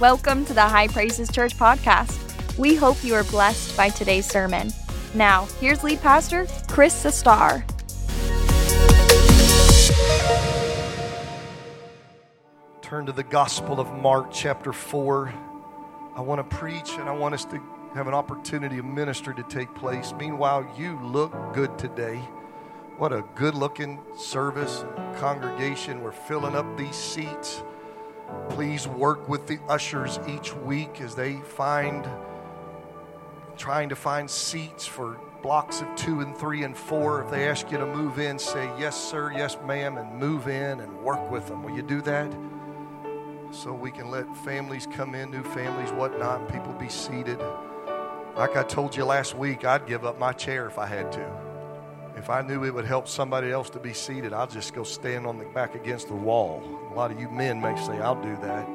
Welcome to the High Praises Church podcast. We hope you are blessed by today's sermon. Now, here's lead pastor Chris Sestar. Turn to the Gospel of Mark, chapter 4. I want to preach and I want us to have an opportunity of ministry to take place. Meanwhile, you look good today. What a good looking service, congregation. We're filling up these seats. Please work with the ushers each week as they find, trying to find seats for blocks of two and three and four. If they ask you to move in, say, Yes, sir, yes, ma'am, and move in and work with them. Will you do that? So we can let families come in, new families, whatnot, people be seated. Like I told you last week, I'd give up my chair if I had to. If I knew it would help somebody else to be seated, I'll just go stand on the back against the wall. A lot of you men may say, I'll do that.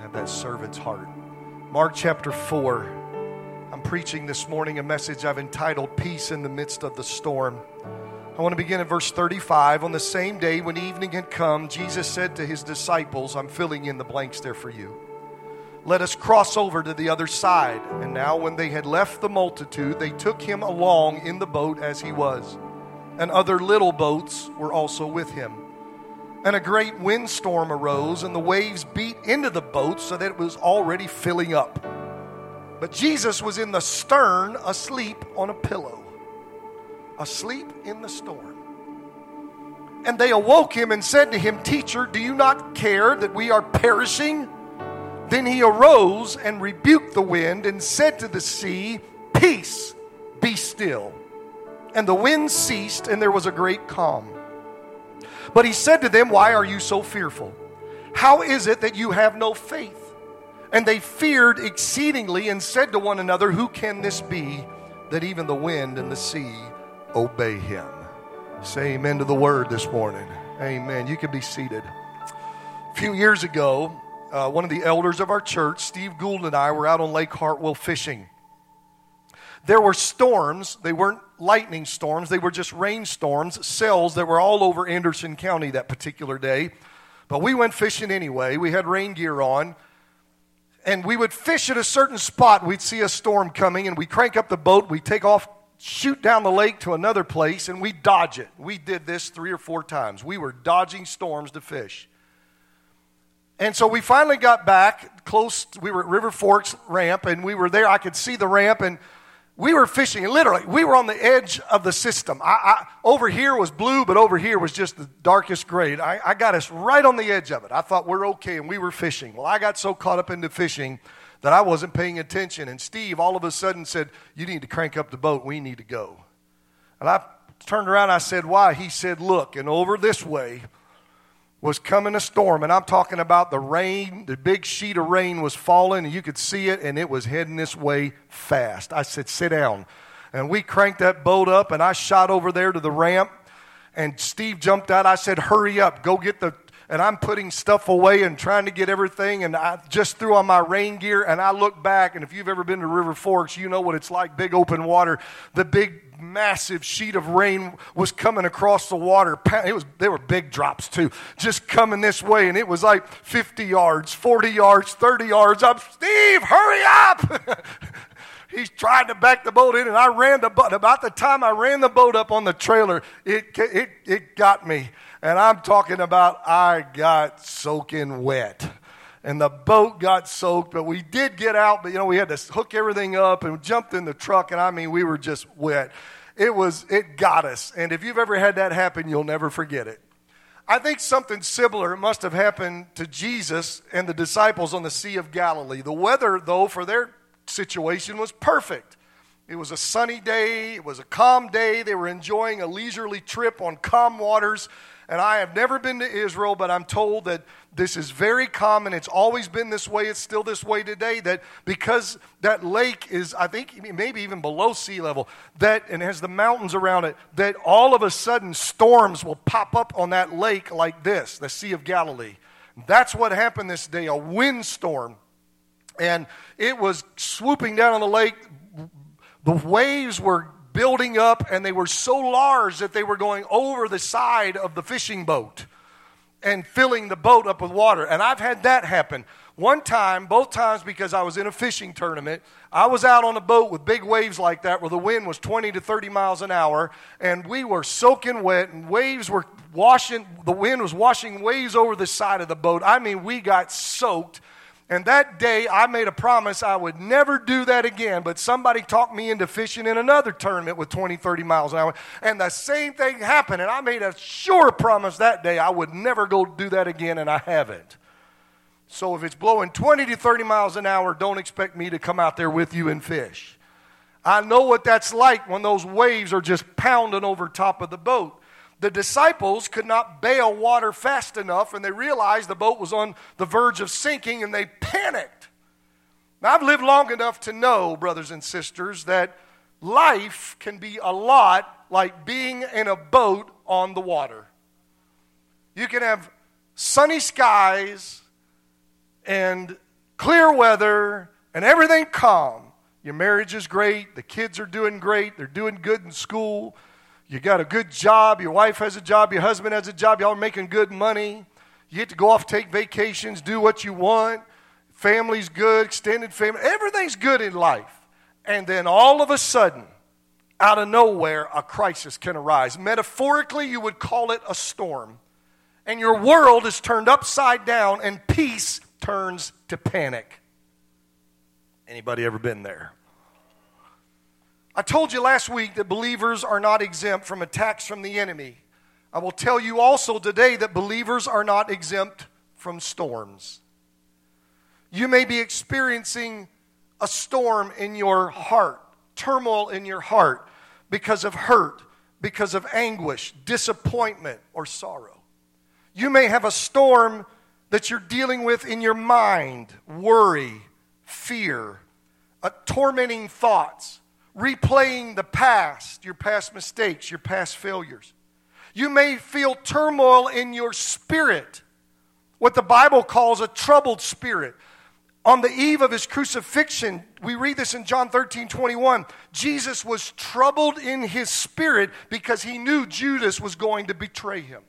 Have that servant's heart. Mark chapter 4. I'm preaching this morning a message I've entitled Peace in the Midst of the Storm. I want to begin at verse 35. On the same day when evening had come, Jesus said to his disciples, I'm filling in the blanks there for you. Let us cross over to the other side. And now, when they had left the multitude, they took him along in the boat as he was. And other little boats were also with him. And a great windstorm arose, and the waves beat into the boat so that it was already filling up. But Jesus was in the stern, asleep on a pillow asleep in the storm. And they awoke him and said to him, Teacher, do you not care that we are perishing? Then he arose and rebuked the wind and said to the sea, Peace, be still. And the wind ceased, and there was a great calm. But he said to them, Why are you so fearful? How is it that you have no faith? And they feared exceedingly and said to one another, Who can this be that even the wind and the sea obey him. Say amen to the word this morning. Amen. You can be seated. A few years ago, uh, one of the elders of our church, Steve Gould, and I were out on Lake Hartwell fishing. There were storms. They weren't lightning storms, they were just rainstorms, cells that were all over Anderson County that particular day. But we went fishing anyway. We had rain gear on. And we would fish at a certain spot. We'd see a storm coming, and we crank up the boat. We take off shoot down the lake to another place and we dodge it. We did this three or four times. We were dodging storms to fish. And so we finally got back close. We were at River Forks ramp and we were there. I could see the ramp and we were fishing. Literally, we were on the edge of the system. I, I, over here was blue, but over here was just the darkest grade. I, I got us right on the edge of it. I thought we're okay and we were fishing. Well, I got so caught up into fishing that I wasn't paying attention. And Steve all of a sudden said, You need to crank up the boat. We need to go. And I turned around. I said, Why? He said, Look, and over this way was coming a storm. And I'm talking about the rain, the big sheet of rain was falling, and you could see it, and it was heading this way fast. I said, Sit down. And we cranked that boat up, and I shot over there to the ramp. And Steve jumped out. I said, Hurry up, go get the and I'm putting stuff away and trying to get everything. And I just threw on my rain gear and I look back. And if you've ever been to River Forks, you know what it's like big open water. The big massive sheet of rain was coming across the water. It was, they were big drops too, just coming this way. And it was like 50 yards, 40 yards, 30 yards up. Steve, hurry up! he's trying to back the boat in, and I ran the boat. About the time I ran the boat up on the trailer, it, it, it got me. And I'm talking about I got soaking wet. And the boat got soaked, but we did get out. But you know, we had to hook everything up and jumped in the truck. And I mean, we were just wet. It was, it got us. And if you've ever had that happen, you'll never forget it. I think something similar must have happened to Jesus and the disciples on the Sea of Galilee. The weather, though, for their situation was perfect. It was a sunny day, it was a calm day. They were enjoying a leisurely trip on calm waters. And I have never been to Israel, but I'm told that this is very common. It's always been this way. It's still this way today. That because that lake is, I think, maybe even below sea level, that and has the mountains around it, that all of a sudden storms will pop up on that lake like this, the Sea of Galilee. That's what happened this day a windstorm. And it was swooping down on the lake. The waves were building up, and they were so large that they were going over the side of the fishing boat and filling the boat up with water. And I've had that happen. One time, both times because I was in a fishing tournament, I was out on a boat with big waves like that where the wind was 20 to 30 miles an hour, and we were soaking wet, and waves were washing, the wind was washing waves over the side of the boat. I mean, we got soaked. And that day, I made a promise I would never do that again. But somebody talked me into fishing in another tournament with 20, 30 miles an hour. And the same thing happened. And I made a sure promise that day I would never go do that again, and I haven't. So if it's blowing 20 to 30 miles an hour, don't expect me to come out there with you and fish. I know what that's like when those waves are just pounding over top of the boat. The disciples could not bail water fast enough and they realized the boat was on the verge of sinking and they panicked. Now, I've lived long enough to know, brothers and sisters, that life can be a lot like being in a boat on the water. You can have sunny skies and clear weather and everything calm. Your marriage is great, the kids are doing great, they're doing good in school, you got a good job, your wife has a job, your husband has a job, y'all are making good money. You get to go off, take vacations, do what you want. Family's good, extended family, everything's good in life. And then all of a sudden, out of nowhere, a crisis can arise. Metaphorically, you would call it a storm. And your world is turned upside down, and peace turns to panic. Anybody ever been there? I told you last week that believers are not exempt from attacks from the enemy. I will tell you also today that believers are not exempt from storms. You may be experiencing a storm in your heart, turmoil in your heart because of hurt, because of anguish, disappointment, or sorrow. You may have a storm that you're dealing with in your mind worry, fear, uh, tormenting thoughts, replaying the past, your past mistakes, your past failures. You may feel turmoil in your spirit, what the Bible calls a troubled spirit. On the eve of his crucifixion, we read this in John 13 21. Jesus was troubled in his spirit because he knew Judas was going to betray him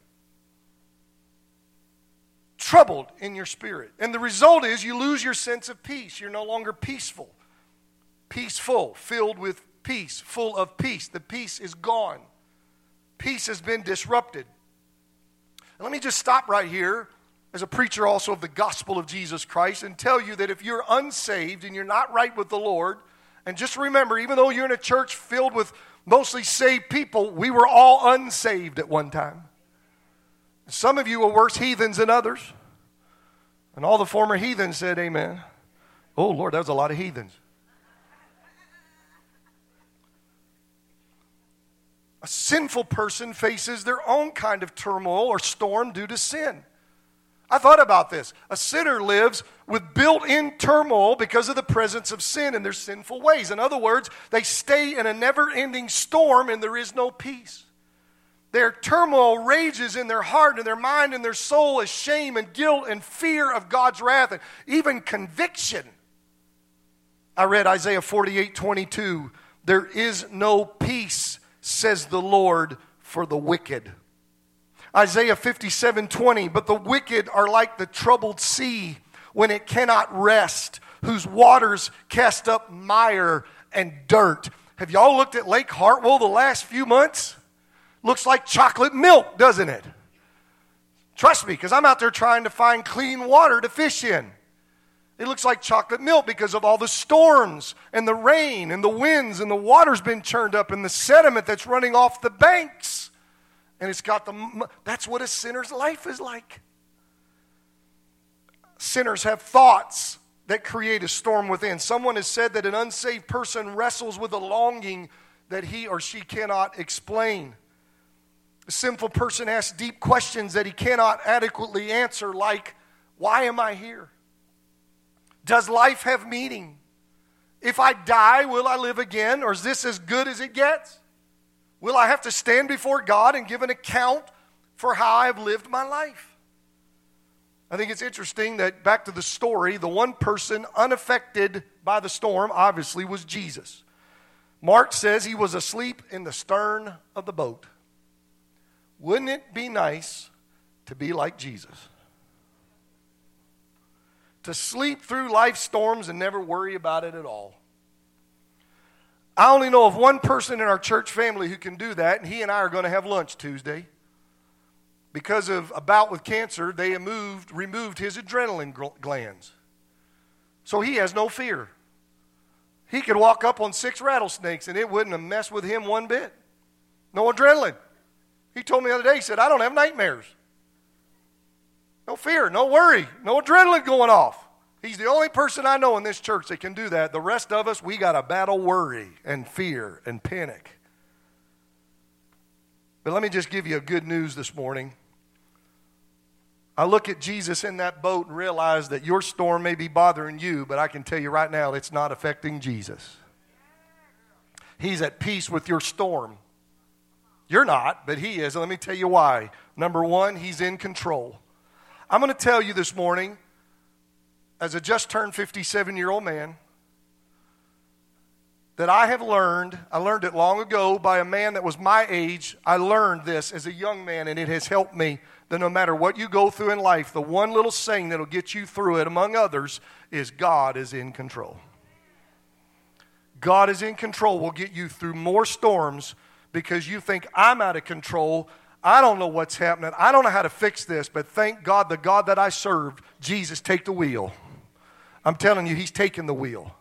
troubled in your spirit. And the result is you lose your sense of peace. You're no longer peaceful. Peaceful, filled with peace, full of peace. The peace is gone. Peace has been disrupted. And let me just stop right here as a preacher also of the gospel of Jesus Christ and tell you that if you're unsaved and you're not right with the Lord, and just remember, even though you're in a church filled with mostly saved people, we were all unsaved at one time. Some of you were worse heathens than others. And all the former heathens said, Amen. Oh, Lord, that was a lot of heathens. A sinful person faces their own kind of turmoil or storm due to sin. I thought about this. A sinner lives with built in turmoil because of the presence of sin in their sinful ways. In other words, they stay in a never ending storm and there is no peace. Their turmoil rages in their heart and their mind and their soul as shame and guilt and fear of God's wrath and even conviction. I read Isaiah 48 22. There is no peace, says the Lord, for the wicked. Isaiah 57 20. But the wicked are like the troubled sea when it cannot rest, whose waters cast up mire and dirt. Have y'all looked at Lake Hartwell the last few months? looks like chocolate milk, doesn't it? Trust me, because I'm out there trying to find clean water to fish in. It looks like chocolate milk because of all the storms and the rain and the winds and the water's been churned up and the sediment that's running off the banks. And it's got the, that's what a sinner's life is like. Sinners have thoughts that create a storm within. Someone has said that an unsaved person wrestles with a longing that he or she cannot explain. A sinful person asks deep questions that he cannot adequately answer, like, Why am I here? Does life have meaning? If I die, will I live again? Or is this as good as it gets? Will I have to stand before God and give an account for how I've lived my life? I think it's interesting that back to the story, the one person unaffected by the storm obviously was Jesus. Mark says he was asleep in the stern of the boat. Wouldn't it be nice to be like Jesus? To sleep through life storms and never worry about it at all. I only know of one person in our church family who can do that, and he and I are going to have lunch Tuesday. Because of a bout with cancer, they moved, removed his adrenaline glands. So he has no fear. He could walk up on six rattlesnakes and it wouldn't have messed with him one bit. No adrenaline. He told me the other day, he said, I don't have nightmares. No fear, no worry, no adrenaline going off. He's the only person I know in this church that can do that. The rest of us, we got to battle worry and fear and panic. But let me just give you a good news this morning. I look at Jesus in that boat and realize that your storm may be bothering you, but I can tell you right now it's not affecting Jesus. He's at peace with your storm. You're not, but He is. And let me tell you why. Number one, He's in control. I'm going to tell you this morning, as a just turned 57 year old man, that I have learned, I learned it long ago by a man that was my age. I learned this as a young man, and it has helped me that no matter what you go through in life, the one little saying that'll get you through it, among others, is God is in control. God is in control will get you through more storms because you think I'm out of control. I don't know what's happening. I don't know how to fix this, but thank God, the God that I served, Jesus, take the wheel. I'm telling you, He's taking the wheel.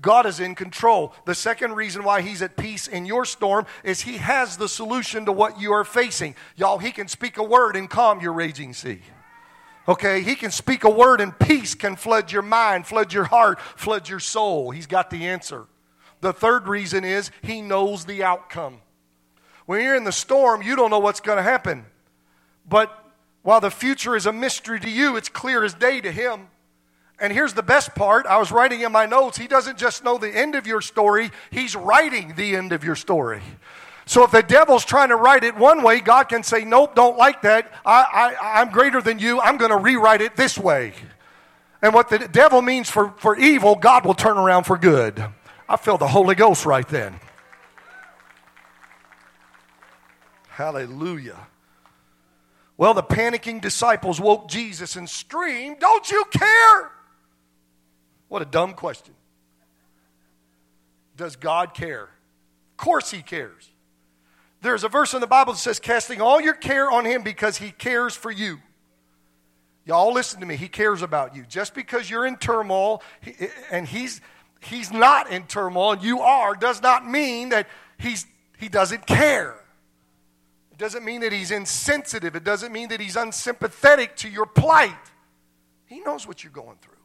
God is in control. The second reason why He's at peace in your storm is He has the solution to what you are facing. Y'all, He can speak a word and calm your raging sea. Okay, He can speak a word and peace can flood your mind, flood your heart, flood your soul. He's got the answer. The third reason is He knows the outcome. When you're in the storm, you don't know what's going to happen. But while the future is a mystery to you, it's clear as day to Him. And here's the best part I was writing in my notes, He doesn't just know the end of your story, He's writing the end of your story. So if the devil's trying to write it one way, God can say, Nope, don't like that. I, I, I'm greater than you. I'm going to rewrite it this way. And what the devil means for, for evil, God will turn around for good. I feel the Holy Ghost right then. Hallelujah. Well, the panicking disciples woke Jesus and screamed, Don't you care? What a dumb question. Does God care? Of course, He cares. There's a verse in the Bible that says, Casting all your care on Him because He cares for you. Y'all listen to me. He cares about you. Just because you're in turmoil and He's, he's not in turmoil and you are, does not mean that he's, He doesn't care. Doesn't mean that he's insensitive. It doesn't mean that he's unsympathetic to your plight. He knows what you're going through.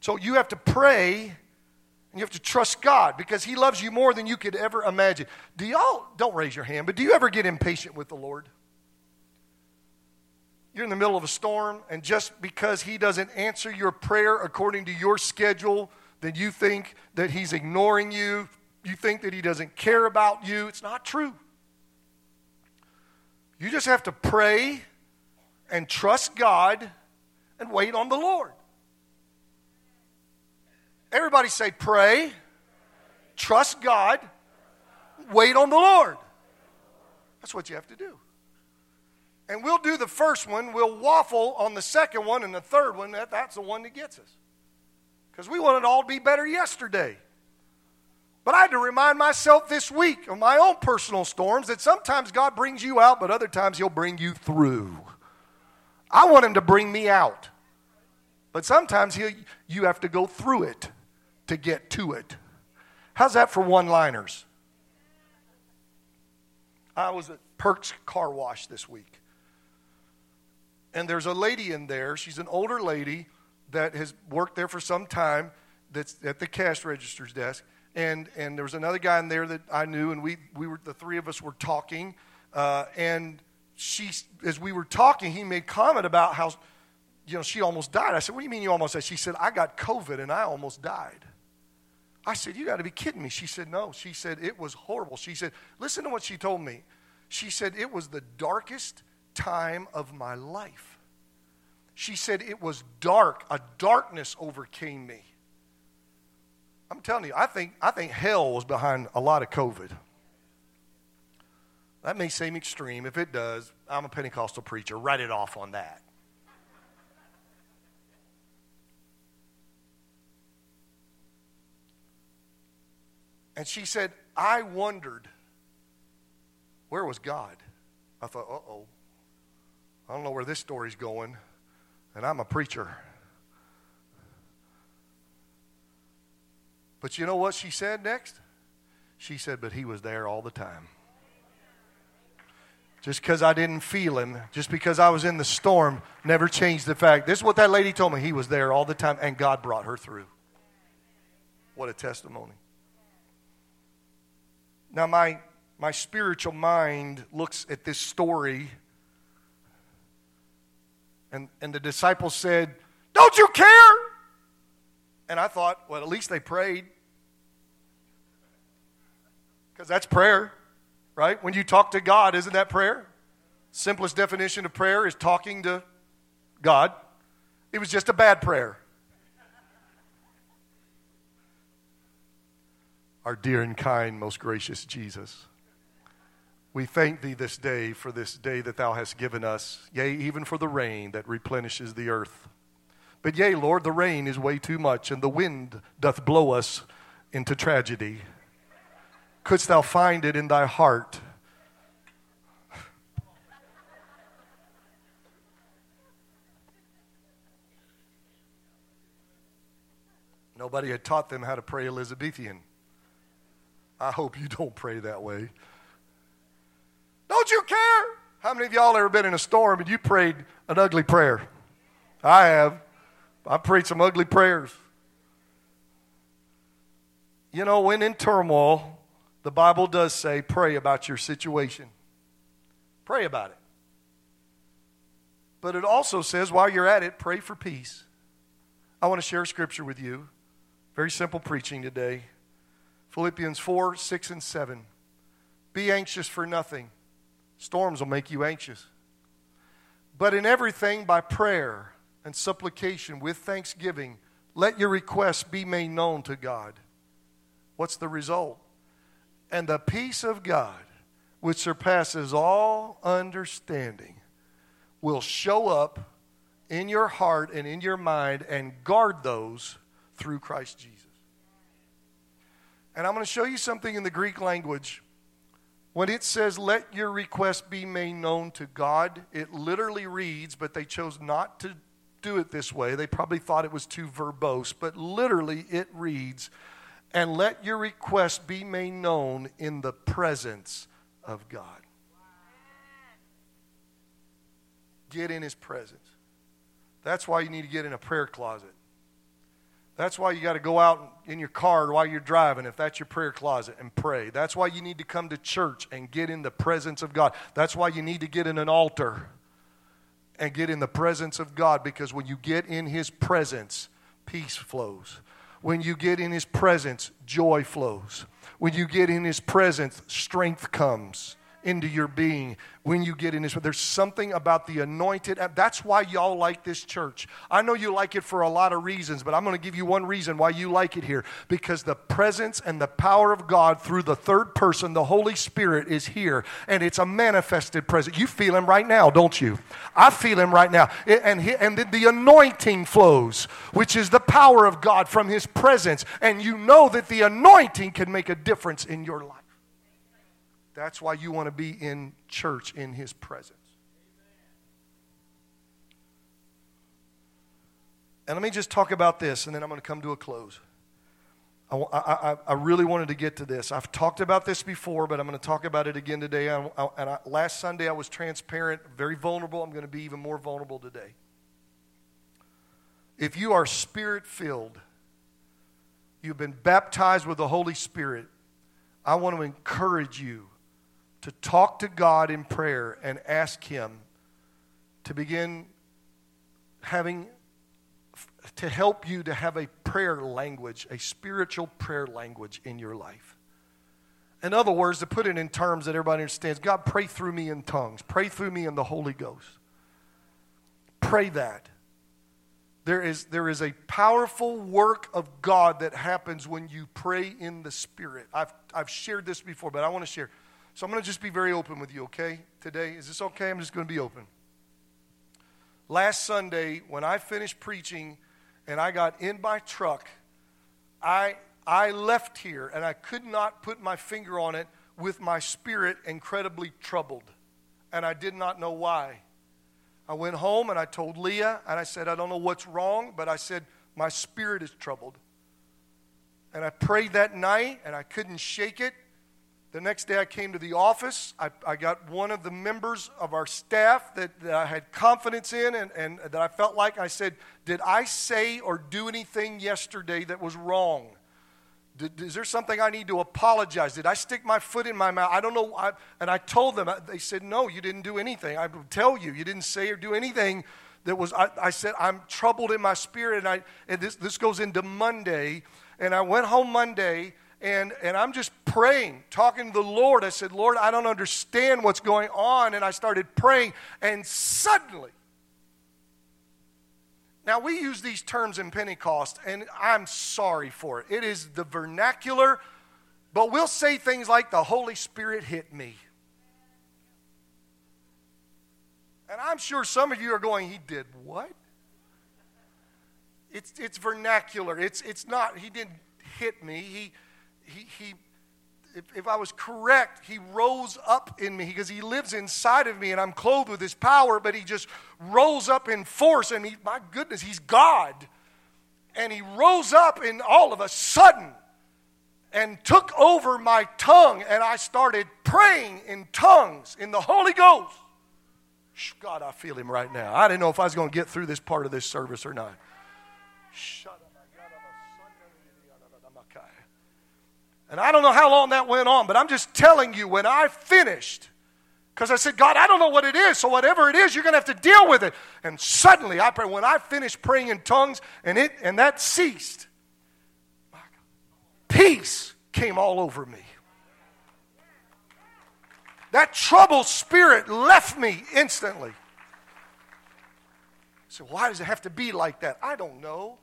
So you have to pray and you have to trust God because he loves you more than you could ever imagine. Do y'all, don't raise your hand, but do you ever get impatient with the Lord? You're in the middle of a storm, and just because he doesn't answer your prayer according to your schedule, then you think that he's ignoring you, you think that he doesn't care about you. It's not true. You just have to pray and trust God and wait on the Lord. Everybody say, pray, trust God, wait on the Lord. That's what you have to do. And we'll do the first one, we'll waffle on the second one, and the third one, that, that's the one that gets us. Because we want it all to be better yesterday. But I had to remind myself this week of my own personal storms that sometimes God brings you out, but other times He'll bring you through. I want Him to bring me out. But sometimes he, you have to go through it to get to it. How's that for one liners? I was at Perks Car Wash this week. And there's a lady in there. She's an older lady that has worked there for some time that's at the cash register's desk and and there was another guy in there that I knew, and we we were the three of us were talking, uh, and she as we were talking, he made comment about how you know she almost died. I said, "What do you mean you almost died?" She said, "I got COVID and I almost died." I said, "You got to be kidding me." She said, "No." She said it was horrible. She said, "Listen to what she told me." She said it was the darkest time of my life. She said it was dark. A darkness overcame me. I'm telling you, I think, I think hell was behind a lot of COVID. That may seem extreme. If it does, I'm a Pentecostal preacher. Write it off on that. And she said, I wondered, where was God? I thought, uh oh. I don't know where this story's going, and I'm a preacher. But you know what she said next? She said, but he was there all the time. Just because I didn't feel him, just because I was in the storm, never changed the fact. This is what that lady told me. He was there all the time, and God brought her through. What a testimony. Now, my, my spiritual mind looks at this story, and, and the disciples said, Don't you care? And I thought, well, at least they prayed. Because that's prayer, right? When you talk to God, isn't that prayer? Simplest definition of prayer is talking to God. It was just a bad prayer. Our dear and kind, most gracious Jesus, we thank thee this day for this day that thou hast given us, yea, even for the rain that replenishes the earth. But yea, Lord, the rain is way too much, and the wind doth blow us into tragedy couldst thou find it in thy heart? Nobody had taught them how to pray Elizabethan. I hope you don't pray that way. Don't you care? How many of y'all ever been in a storm and you prayed an ugly prayer? I have. I prayed some ugly prayers. You know, when in turmoil, the Bible does say pray about your situation. Pray about it. But it also says while you're at it, pray for peace. I want to share scripture with you. Very simple preaching today. Philippians 4 6 and 7. Be anxious for nothing. Storms will make you anxious. But in everything, by prayer and supplication with thanksgiving, let your requests be made known to God. What's the result? And the peace of God, which surpasses all understanding, will show up in your heart and in your mind and guard those through Christ Jesus. And I'm going to show you something in the Greek language. When it says, let your request be made known to God, it literally reads, but they chose not to do it this way. They probably thought it was too verbose, but literally it reads, and let your request be made known in the presence of God. Get in his presence. That's why you need to get in a prayer closet. That's why you got to go out in your car while you're driving, if that's your prayer closet, and pray. That's why you need to come to church and get in the presence of God. That's why you need to get in an altar and get in the presence of God, because when you get in His presence, peace flows. When you get in His presence, joy flows. When you get in His presence, strength comes into your being when you get in this. There's something about the anointed. That's why y'all like this church. I know you like it for a lot of reasons, but I'm going to give you one reason why you like it here. Because the presence and the power of God through the third person, the Holy Spirit, is here. And it's a manifested presence. You feel Him right now, don't you? I feel Him right now. And, he, and the anointing flows, which is the power of God from His presence. And you know that the anointing can make a difference in your life. That's why you want to be in church in His presence. And let me just talk about this, and then I'm going to come to a close. I, I, I really wanted to get to this. I've talked about this before, but I'm going to talk about it again today. I, and last Sunday I was transparent, very vulnerable. I'm going to be even more vulnerable today. If you are spirit filled, you've been baptized with the Holy Spirit, I want to encourage you to talk to God in prayer and ask Him to begin having, to help you to have a prayer language, a spiritual prayer language in your life. In other words, to put it in terms that everybody understands, God, pray through me in tongues, pray through me in the Holy Ghost. Pray that. There is, there is a powerful work of God that happens when you pray in the Spirit. I've, I've shared this before, but I want to share. So I'm going to just be very open with you, okay? Today, is this okay? I'm just going to be open. Last Sunday, when I finished preaching and I got in my truck, I, I left here and I could not put my finger on it with my spirit incredibly troubled. And I did not know why. I went home and I told Leah, and I said, I don't know what's wrong, but I said, my spirit is troubled. And I prayed that night and I couldn't shake it. The next day I came to the office. I, I got one of the members of our staff that, that I had confidence in and, and that I felt like I said, Did I say or do anything yesterday that was wrong? Did, is there something I need to apologize? Did I stick my foot in my mouth? I don't know. I, and I told them, they said, No, you didn't do anything. I tell you, you didn't say or do anything that was, I, I said, I'm troubled in my spirit. And, I, and this, this goes into Monday. And I went home Monday and, and I'm just praying, talking to the Lord. I said, Lord, I don't understand what's going on. And I started praying, and suddenly, now we use these terms in Pentecost, and I'm sorry for it. It is the vernacular, but we'll say things like, the Holy Spirit hit me. And I'm sure some of you are going, He did what? It's, it's vernacular. It's, it's not, He didn't hit me. He, he, he if, if I was correct, he rose up in me because he lives inside of me and I'm clothed with his power, but he just rose up in force. And he, my goodness, he's God. And he rose up in all of a sudden and took over my tongue, and I started praying in tongues in the Holy Ghost. God, I feel him right now. I didn't know if I was going to get through this part of this service or not. Shut And I don't know how long that went on, but I'm just telling you, when I finished, because I said, God, I don't know what it is, so whatever it is, you're going to have to deal with it. And suddenly, I pray, when I finished praying in tongues and, it, and that ceased, peace came all over me. That troubled spirit left me instantly. So, why does it have to be like that? I don't know.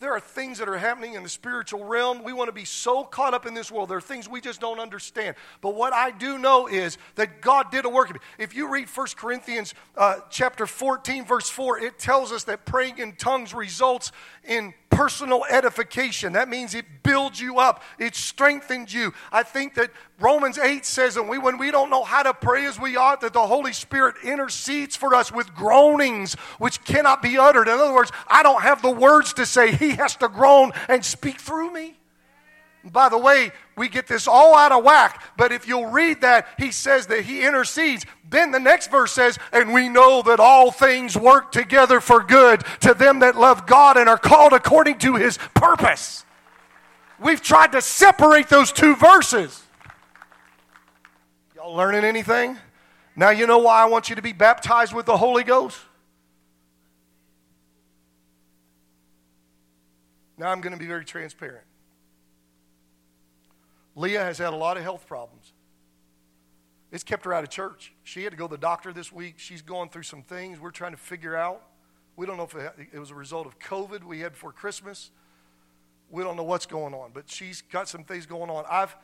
There are things that are happening in the spiritual realm. We want to be so caught up in this world. There are things we just don't understand. But what I do know is that God did a work. If you read 1 Corinthians uh, chapter 14, verse 4, it tells us that praying in tongues results in personal edification. That means it builds you up, it strengthens you. I think that Romans 8 says, and we, when we don't know how to pray as we ought, that the Holy Spirit intercedes for us with groanings which cannot be uttered. In other words, I don't have the words to say, He has to groan and speak through me. By the way, we get this all out of whack, but if you'll read that, he says that he intercedes. Then the next verse says, And we know that all things work together for good to them that love God and are called according to his purpose. We've tried to separate those two verses. Y'all learning anything? Now, you know why I want you to be baptized with the Holy Ghost? Now, I'm going to be very transparent. Leah has had a lot of health problems. It's kept her out of church. She had to go to the doctor this week. She's going through some things we're trying to figure out. We don't know if it was a result of COVID we had before Christmas. We don't know what's going on, but she's got some things going on. I've,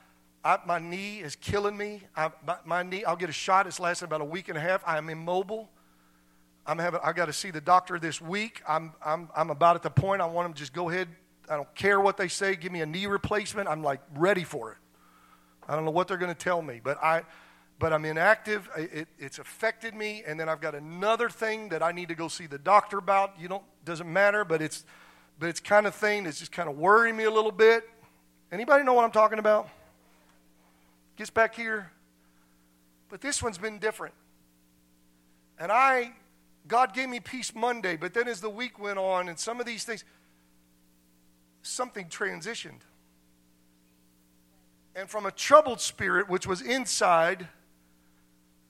I, my knee is killing me. I, my, my, knee, I'll get a shot. It's lasted about a week and a half. I'm immobile. I'm having, I got to see the doctor this week. I'm, I'm, I'm about at the point I want them to just go ahead. I don't care what they say. Give me a knee replacement. I'm like ready for it. I don't know what they're going to tell me, but I, but I'm inactive. It, it's affected me, and then I've got another thing that I need to go see the doctor about. You don't doesn't matter, but it's, but it's kind of thing that's just kind of worrying me a little bit. Anybody know what I'm talking about? Gets back here, but this one's been different, and I, God gave me peace Monday, but then as the week went on, and some of these things, something transitioned and from a troubled spirit, which was inside,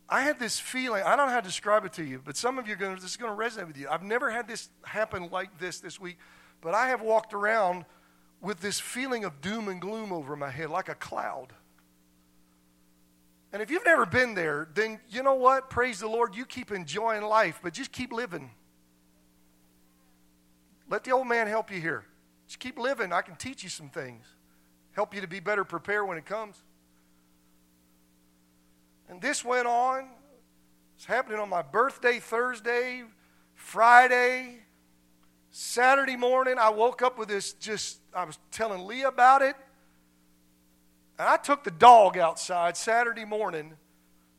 I had this feeling. I don't know how to describe it to you, but some of you are going to, this is going to resonate with you. I've never had this happen like this this week, but I have walked around with this feeling of doom and gloom over my head, like a cloud. And if you've never been there, then you know what? Praise the Lord. You keep enjoying life, but just keep living. Let the old man help you here. Just keep living. I can teach you some things help you to be better prepared when it comes. And this went on. It's happening on my birthday Thursday, Friday, Saturday morning, I woke up with this just, I was telling Lee about it. And I took the dog outside Saturday morning,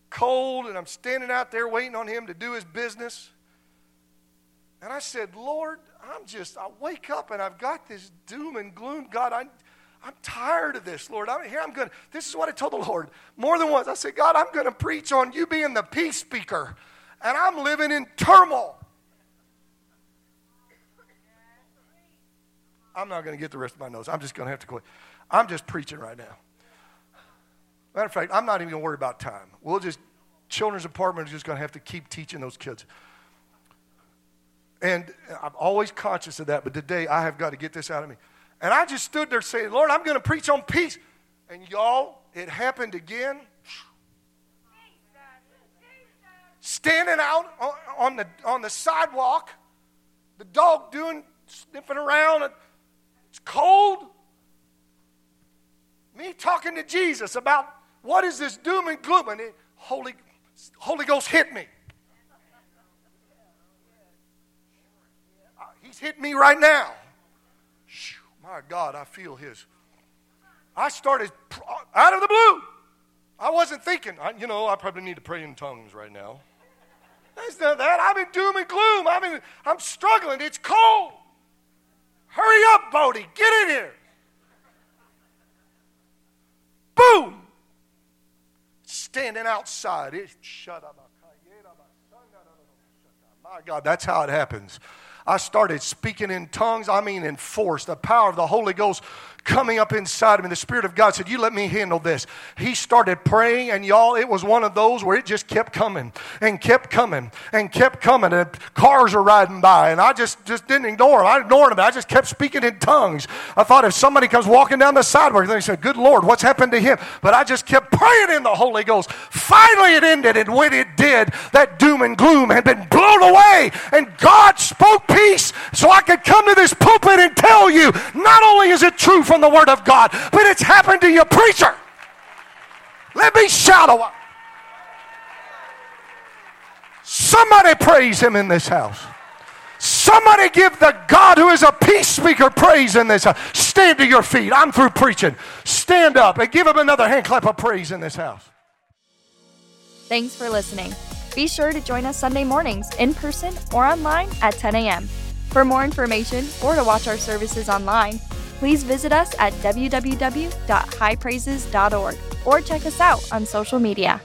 cold, and I'm standing out there waiting on him to do his business. And I said, Lord, I'm just, I wake up and I've got this doom and gloom. God, I, I'm tired of this, Lord. I'm here. I'm going. This is what I told the Lord more than once. I said, God, I'm going to preach on you being the peace speaker, and I'm living in turmoil. I'm not going to get the rest of my notes. I'm just going to have to quit. I'm just preaching right now. Matter of fact, I'm not even going to worry about time. We'll just, children's department is just going to have to keep teaching those kids. And I'm always conscious of that, but today I have got to get this out of me. And I just stood there saying, Lord, I'm going to preach on peace. And y'all, it happened again. Standing out on the, on the sidewalk, the dog doing, sniffing around. It's cold. Me talking to Jesus about what is this doom and gloom? And the Holy, Holy Ghost hit me. Uh, he's hit me right now. My God, I feel His. I started out of the blue. I wasn't thinking, I, you know, I probably need to pray in tongues right now. That's not that. I'm in doom and gloom. I'm, in, I'm struggling. It's cold. Hurry up, Bodie. Get in here. Boom standing outside. It, shut up. My God, that's how it happens. I started speaking in tongues, I mean in force, the power of the Holy Ghost coming up inside of me. The Spirit of God said, You let me handle this. He started praying, and y'all, it was one of those where it just kept coming and kept coming and kept coming. And cars are riding by, and I just, just didn't ignore them. I ignored them. I just kept speaking in tongues. I thought if somebody comes walking down the sidewalk, they said, Good Lord, what's happened to him? But I just kept praying in the Holy Ghost. Finally, it ended, and when it did, that doom and gloom had been blown away, and God spoke peace so I could come to this pulpit and tell you not only is it true for from the Word of God, but it's happened to your preacher. Let me shout a while. Somebody praise him in this house. Somebody give the God who is a peace speaker praise in this house. Stand to your feet. I'm through preaching. Stand up and give him another hand clap of praise in this house. Thanks for listening. Be sure to join us Sunday mornings in person or online at 10 a.m. For more information or to watch our services online, please visit us at www.highpraises.org or check us out on social media.